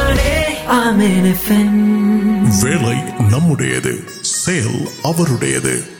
وارت مل منت نمبر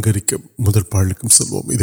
موبی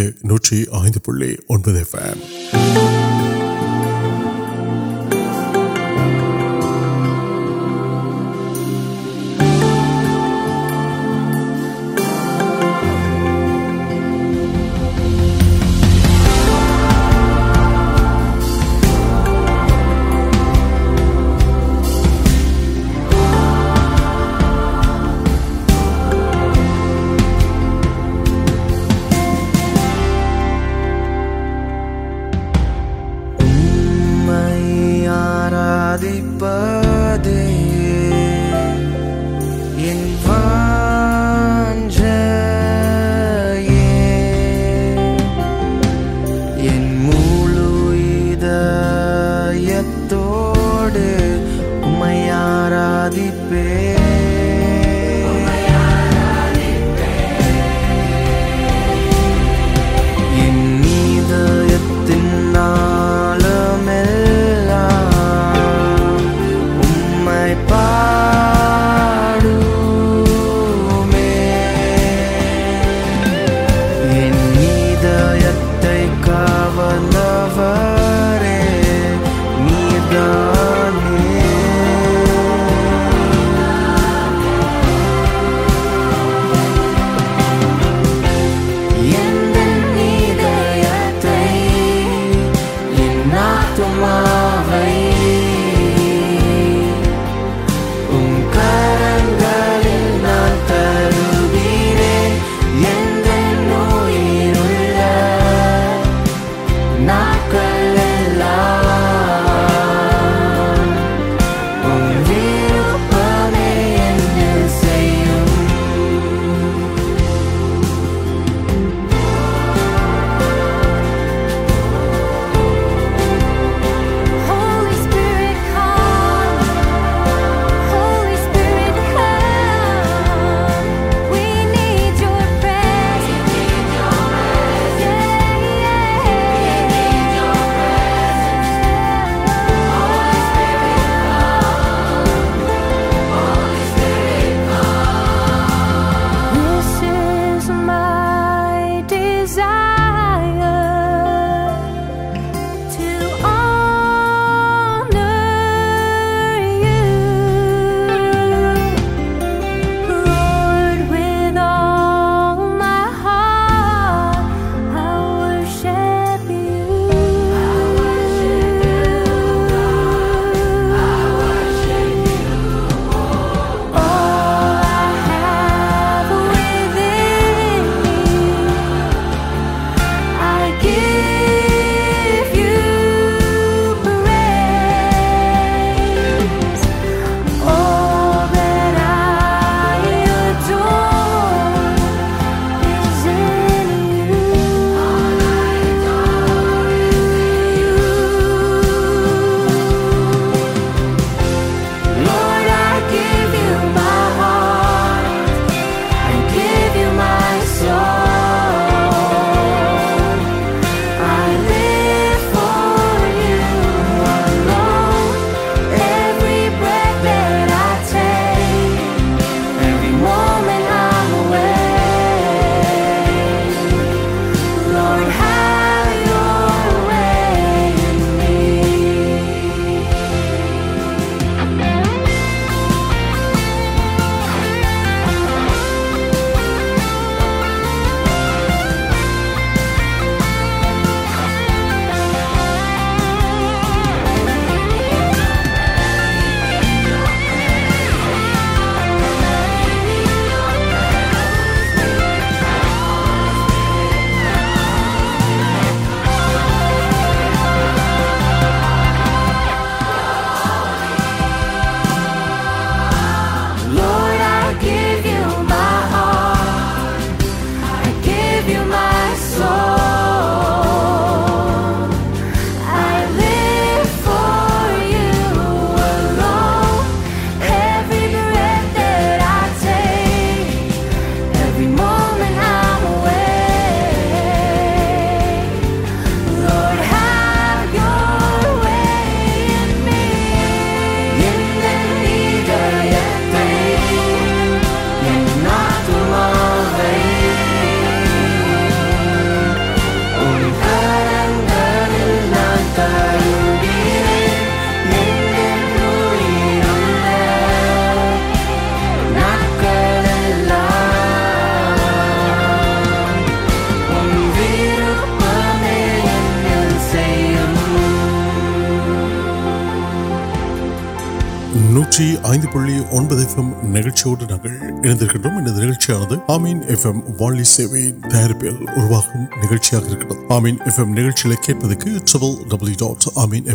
நிகழ்ச்சியானது ஆமீன் எஃப்எம் வாலி சேவையின் தயாரிப்பில் உருவாகும் நிகழ்ச்சியாக இருக்கிறது ஆமீன் எஃப்எம் நிகழ்ச்சிகளை கேட்பதற்கு ட்ரிபிள் டபிள்யூ டாட் ஆமீன்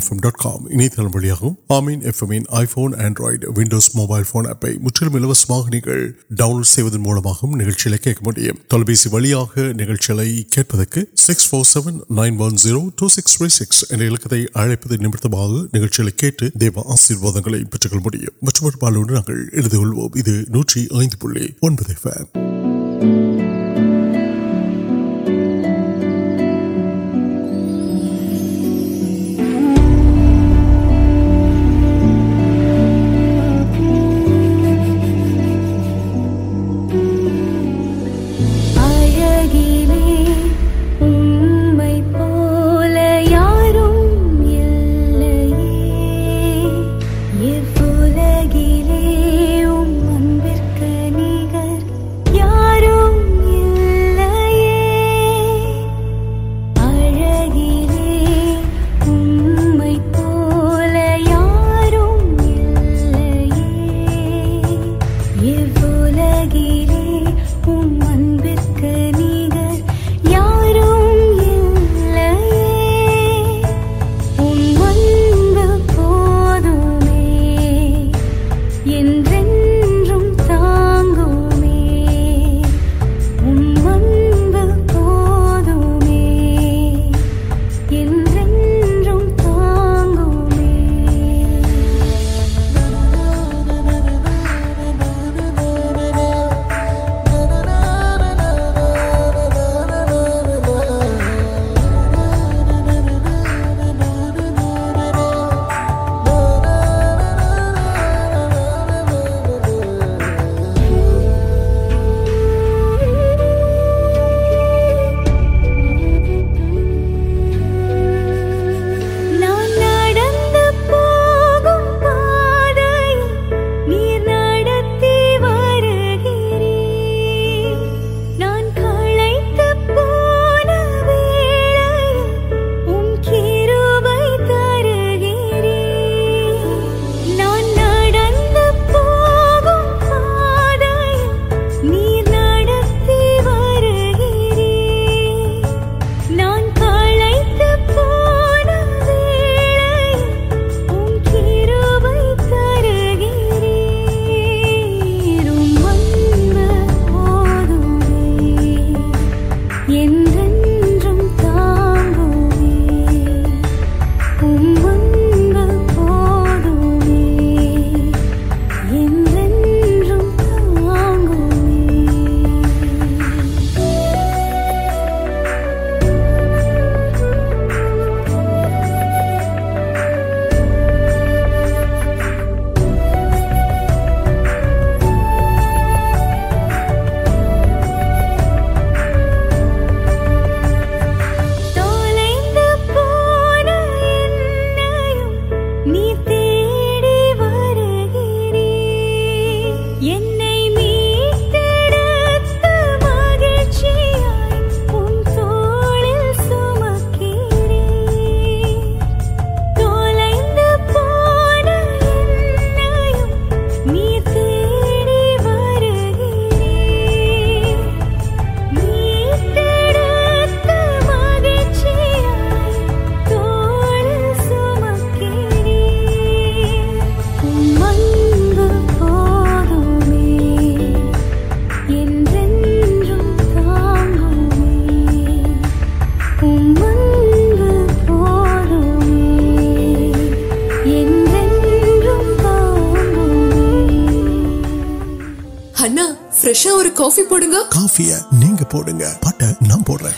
ஃப்ரெஷ்ஷா ஒரு காஃபி போடுங்க காஃபிய நீங்க போடுங்க பட்ட நான் போடுறேன்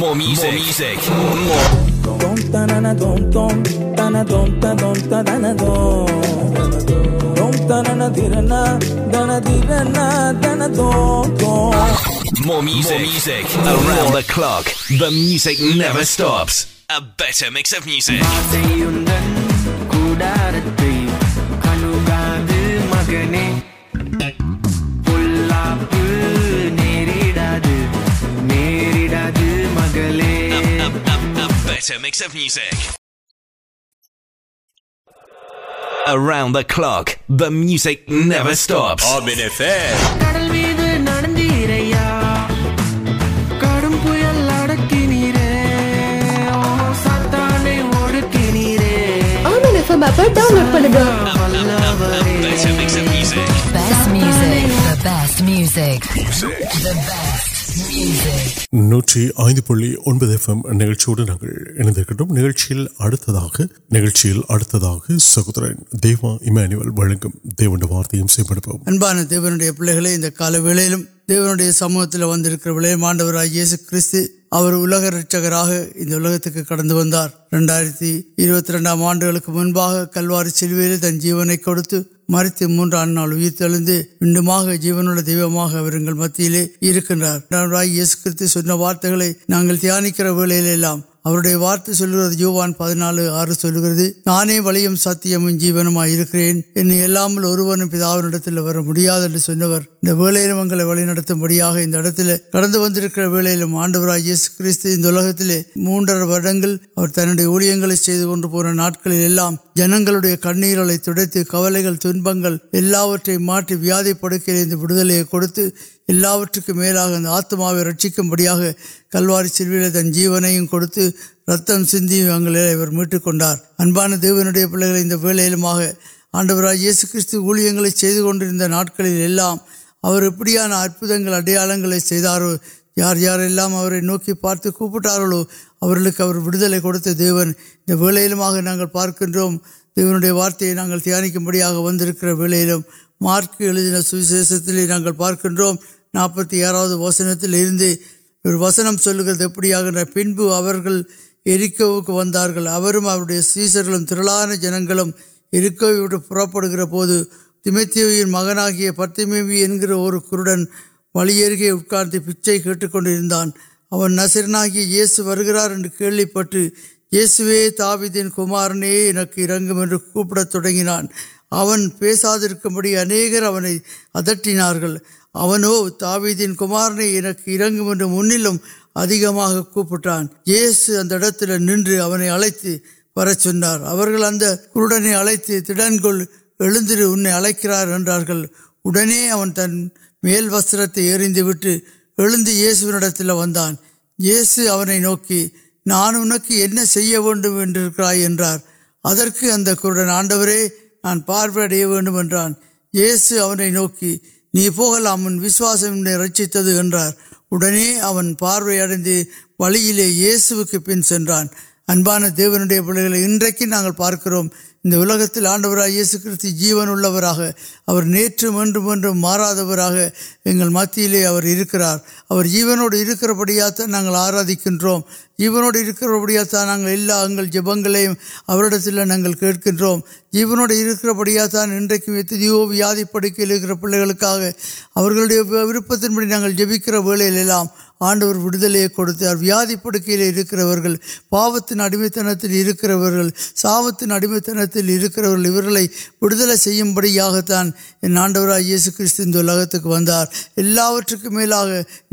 More music. More music. More music. More music around the clock. The music never stops. Clock دا میوزک نوپ سہدر وارتھ پہلے سموتی அவர் உலக ரட்சகராக இந்த உலகத்துக்கு கடந்து வந்தார் ரெண்டாயிரத்தி இருபத்தி ரெண்டாம் ஆண்டுகளுக்கு முன்பாக கல்வாரி சிலுவையில் தன் ஜீவனை கொடுத்து மறித்து மூன்றாம் நாள் உயிர் தெழுந்து மீண்டுமாக و بڑا کٹ ون آڈر کلک تیل موڑے ورک ناڑک جنگ کل تیلگ تک ویاد پڑکلے کچھ ویل آت رکھی بڑی کلواری سرویل تن جی سنگ میٹ کنبان دیوی پھر آڈر جیسے کلیاں اور اب اب اڑیالو یار یار نوکی پارت کو دیون لوگ جا کے پارکنڈ وارتک بڑی ونکر ویل مارکن سوشل پارکنگ نپتی آرا وسنتی وسنگ سلک پوکو سویشن ترلانے جنگلوٹ پور پڑ گئے سمتن مغنگ پتیم اور پچانا جیسے کھیل پٹ جیسو تایدینس بڑی اینکر ادارو تایدین کمارن کی مدم کو جیسے ادت نوت و تین کو تن وس اریند یہ سیسو نوکی نان ان کی آڈر نان پاروان نوکی نہیں پوساس رکار اٹنی پارو لے یہ سن سان دیا پھر انگل پارکر انلکل آنڈو کرتی جیونگ نیچے ماردر یہ مت لیے کرنا آرا دیکھ کر جی بڑی ہوں جب تک جیوک بڑی انتو وی پڑکی پہلے گلک تین بڑے نا جبکر ولان آڈو کڑتار ویپل پاپتی اڑمیت ساپتی اڑمیت اویور کلو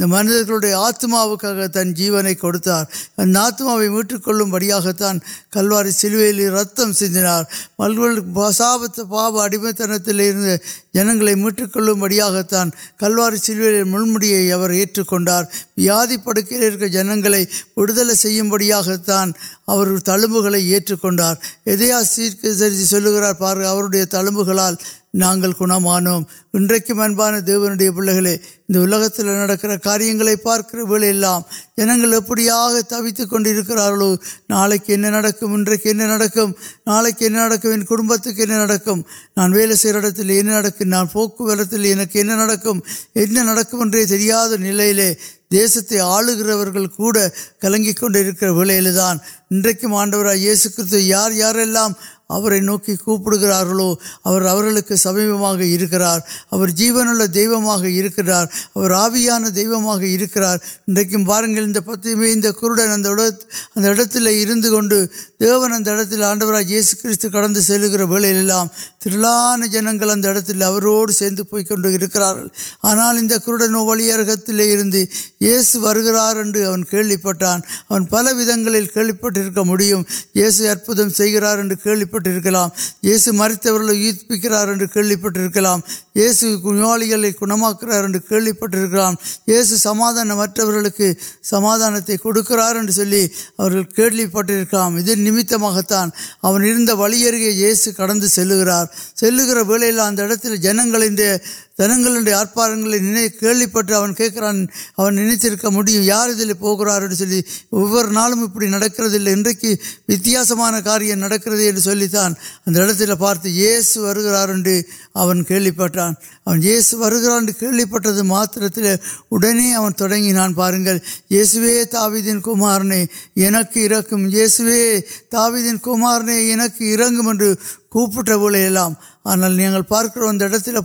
مرد آتک تنہیں جیونے کڑتا آت میٹک بڑی تن کلواری سلو رتم سارا پاپ اڑم ترتی جنگ میٹ کل بڑی تن کلوار سیلو منمیا وڑک جنگ اودل سیون بڑی تن تعمبار پارڈ تعمبال ناگل گھن کے منبان دیوی پے انہیں کاریہ پارک ویل جنگ تبت کنکرو نا کبھی نان وٹ نان پوکے نیستے آل گرک کل گنگ وانے کی آڈر یہ سب یار یار نوکر سمپر جیون دور آبیان دیو ٹرارک آڈو راج یہ سیست کڑکر ویل تر لان جنگل ادھرو سوکر آنا کورڈ نویل یہ سوگار پہ پلک میسے ادمارے کھیل پہلے یہ سو مریت یوپکر کھیل پہلے یہ سوال گھنارے کھیل پہ یہ سماعت کی سمادان پکام نام ولی کٹ گر جنگ تنگی آپ نول پہ نکل یار پہ ورمبھی انتہاسمان کاریہ پارت جیسے کھیل پہان جیسے کھیل پہ اڑنے نا پارن جیسوے تاوی دن کمارن کی تایدین کمارن کیویل آنال پارکل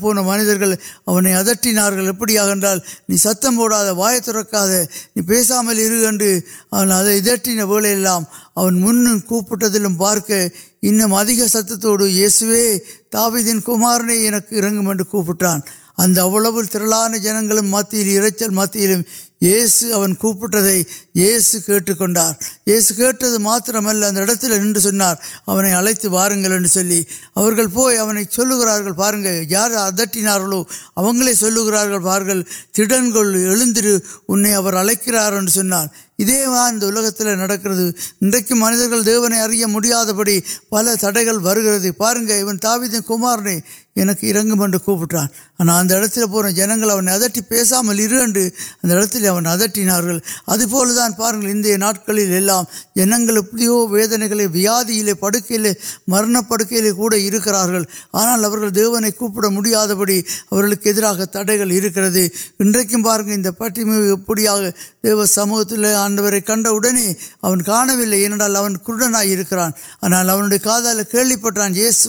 پو مجھے ادار نہیں ستم پوڑا وائے ترکام وہاں منپرٹ دل پارک اند ست تایدین کمارن کو اب ترلانے جنگ مرچ مت یہ سٹ کٹار یہ سو کل نوار بار پونے چل گیا یار اداروں چل گل انہیں اڑکر ادے انہیں انیا بڑی پل تڑ گیا ان کوٹان آنا ابت جنگ ادھی پیسام ابھی دان پارے نا جنگلو ودنے کے ویااد پڑکے مرن پڑکے کو آنال دیونے کو دراگ تڑگلے ان پٹمی میں پڑھا دیو سموتی آن کنڈ ویڈا کھرڈنائی کرنا کاٹان جیسے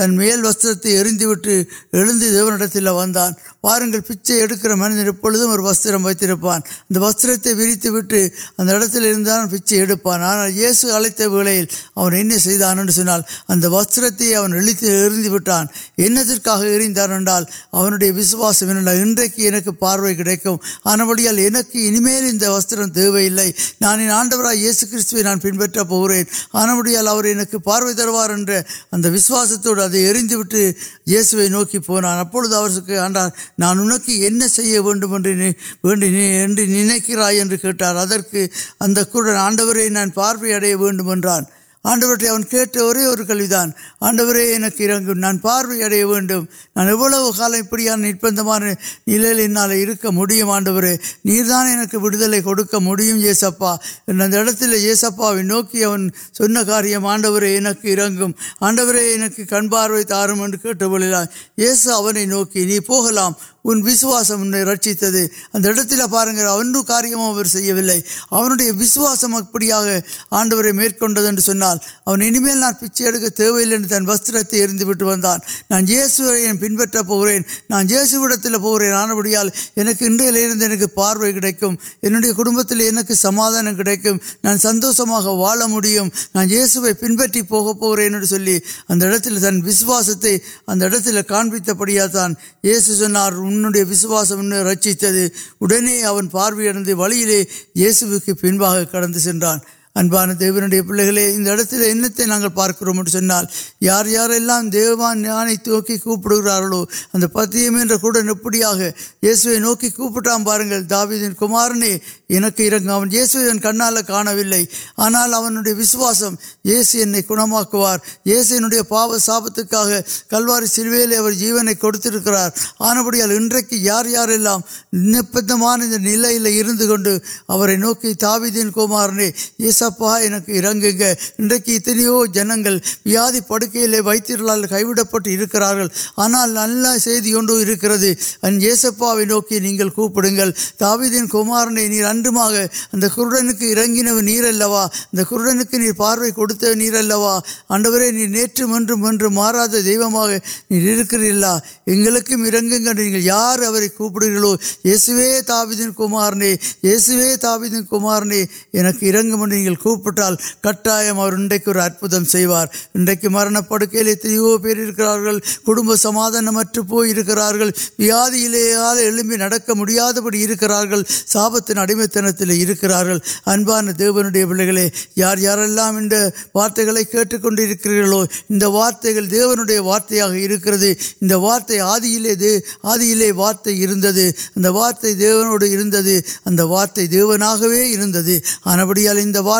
تنل وسرتی اریند دور ویچ اے کرچ اے پان آنا یہ سوت ویل وسرت اریند اریندانے وشواسم ان کی پارو کمپڑیا وستر دیوئلے نان آڈو یہ نان پنپے آنپویاں پارو تروارے اب وسوست نوک نوٹر آنڈو ناروان آنوران آڈو نارو اڑان کا نند نلال مڑورے نہیںک مڑسپاڑی یہ سپ نوکیار آڈو آڈو کن پاروان یس نوکیم انسواس رکت پارو کاریہمرے وسواسم ابھی آنڈو منسلک نان پیچے تیویل تن وست اردو نان جے سنیں پن پوڑے نان جے سو آڈیا ان کی پارو کمپت سماد کم سندوشم نان جے سو پنپے ادواستے ادھر کا پڑ جیسے رچت پارویلے جیسو کی پنبا کڑان انبان دی دیوی پے انگل پارکی یار یار دیو مانے کو پتہ میس نوکٹام پاردین کمارن ان کے جیسو کنالی وسواسم یہ سوار یہ ساپ ساپت کلوار سی جی کڑتی آنا پڑھا یار یارپور نلک نوکین کو مارن سایو جنگل وی پڑکے وائتر لکل نلکے جیسپیل تاوی دن اجماع کی پاروکوا نماد دینولہ یار کوابار نیسوے تایدن کمارن நீங்கள் கூப்பிட்டால் கட்டாயம் அவர் இன்றைக்கு ஒரு அற்புதம் செய்வார் இன்றைக்கு மரணப்படுக்கையில் எத்தனையோ பேர் இருக்கிறார்கள் குடும்ப சமாதானமற்று போயிருக்கிறார்கள் வியாதியிலேயால் எழும்பி நடக்க முடியாதபடி இருக்கிறார்கள் சாபத்தின் அடிமைத்தனத்தில் இருக்கிறார்கள் அன்பான தேவனுடைய பிள்ளைகளே யார் யாரெல்லாம் இந்த வார்த்தைகளை கேட்டுக்கொண்டிருக்கிறீர்களோ இந்த வார்த்தைகள் தேவனுடைய வார்த்தையாக இருக்கிறது இந்த வார்த்தை ஆதியிலே தே ஆதியிலே வார்த்தை இருந்தது அந்த வார்த்தை தேவனோடு இருந்தது அந்த வார்த்தை தேவனாகவே இருந்தது ஆனபடியால் இந்த வார்த்தை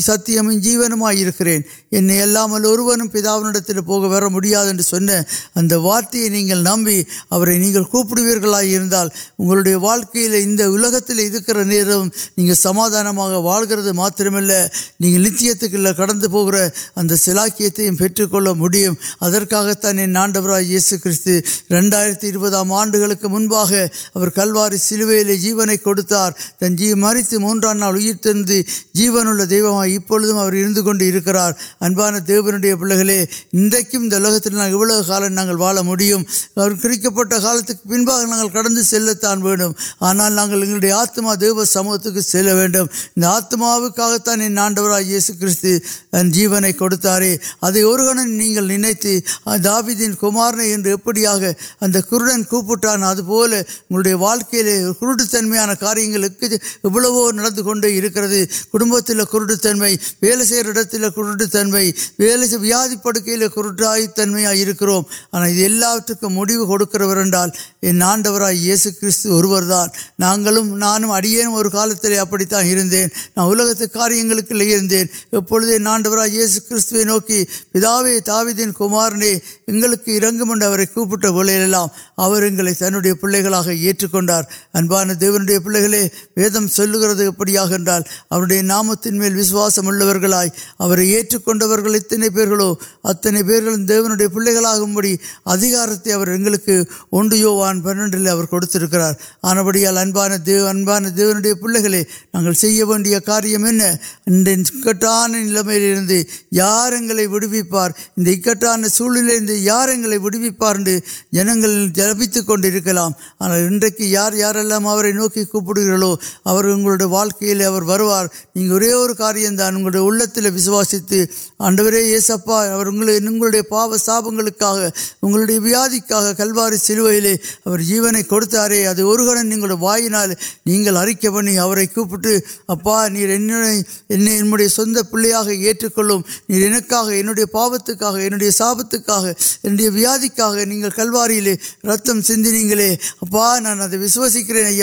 ستیہم جی وارت نمبر نمبر سمادانے نڑ سلا پڑھیں آڈر کھیل آر آپ کلوار سلو ஜீவனை கொடுத்தார் தன் ஜீ மறித்து மூன்றாம் நாள் உயிர் தந்து ஜீவனுள்ள தெய்வமாய் இப்பொழுதும் அவர் இருந்து கொண்டு இருக்கிறார் அன்பான தேவனுடைய பிள்ளைகளே இன்றைக்கும் இந்த உலகத்தில் நாங்கள் இவ்வளவு காலம் நாங்கள் வாழ முடியும் அவர் குறிக்கப்பட்ட காலத்துக்கு பின்பாக நாங்கள் கடந்து செல்லத்தான் வேண்டும் ஆனால் நாங்கள் எங்களுடைய ஆத்மா தேவ சமூகத்துக்கு செல்ல تنیہ کچھ ویاد پڑھ کے پاس پہل گیا نام تین پہنوان دی نوار نوکل پاپ ساپن ویاد کلوار سلونے کڑوارے وائرنالی سند پہ پاپت ساپت ویاد کلوار سی نانسکرین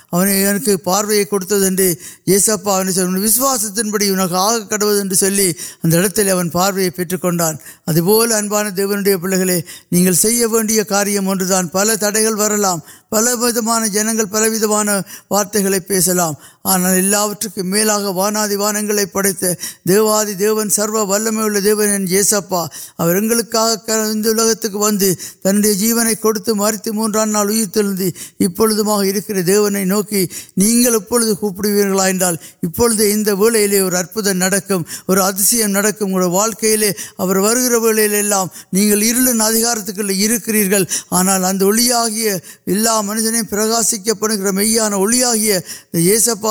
پاروتیں آگ کڑویں پاروے پیٹکان ادل ابان دیوی پے نہیں کاریہ پل تڑ گیا پلان جنگ پلان وارتگل پیسلام آنال میل وانا دان پڑتے دیواد دیون سرو ول میں دیوسپا لگے جیونے کچھ مرتی موتی ابکنے نوکی کپڑا انشیم اور واقعی لے گر وغیرہ ادارت کے لیے آنا ادی منجر پرکاشک پڑ گانے جیسپ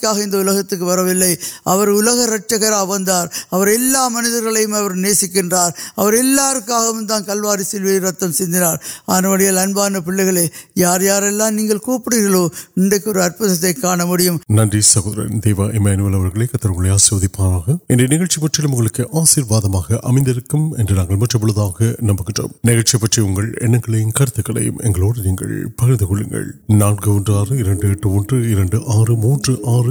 வாழ்க்கைக்காக இந்த உலகத்துக்கு வரவில்லை அவர் உலக இரட்சகராக வந்தார் அவர் எல்லா மனிதர்களையும் அவர் நேசிக்கின்றார் அவர் எல்லாருக்காகவும் தான் கல்வாரி சில்வி ரத்தம் சிந்தினார் அதனுடைய அன்பான பிள்ளைகளே யார் யாரெல்லாம் நீங்கள் கூப்பிடுகிறீர்களோ இன்றைக்கு ஒரு அற்புதத்தை காண முடியும் நன்றி சகோதரன் தேவா இமானுவல் அவர்களை கத்தர்களை ஆசிர்வதிப்பாக இந்த நிகழ்ச்சி பற்றிலும் உங்களுக்கு ஆசீர்வாதமாக அமைந்திருக்கும் என்று நாங்கள் மற்றபொழுதாக நம்புகின்றோம் நிகழ்ச்சி பற்றி உங்கள் எண்ணங்களையும் கருத்துக்களையும் எங்களோடு நீங்கள் பகிர்ந்து கொள்ளுங்கள் நான்கு ஒன்று ஆறு இரண்டு எட்டு ஒன்று இரண்டு ஆறு மூன்று ஆறு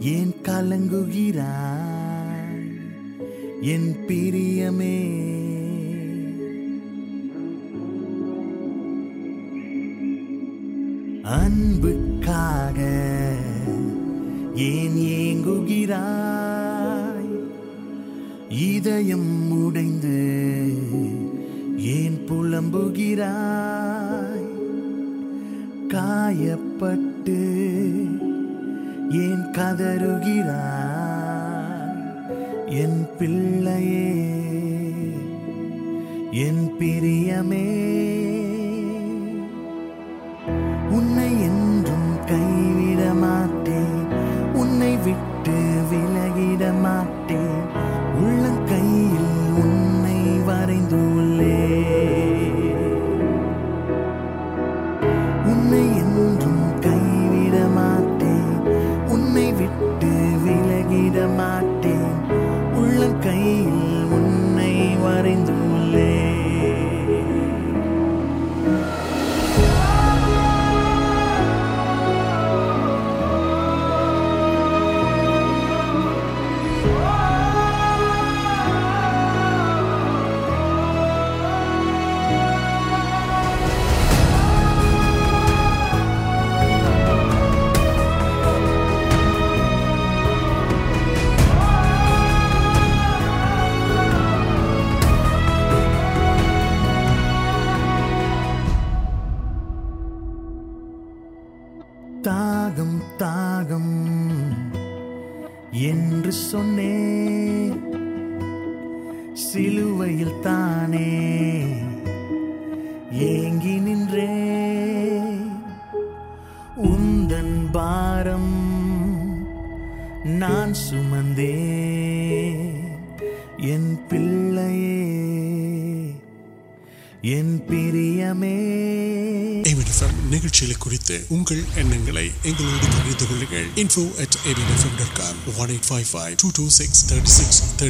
ஏன் கலங்குகிறாய் என் பிரியமே அன்புக்காக ஏன் ஏங்குகிறாய் இதயம் உடைந்து ஏன் புலம்புகிறாய் காயப்பட்டு پم ان کئی ولگ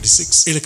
سکسلے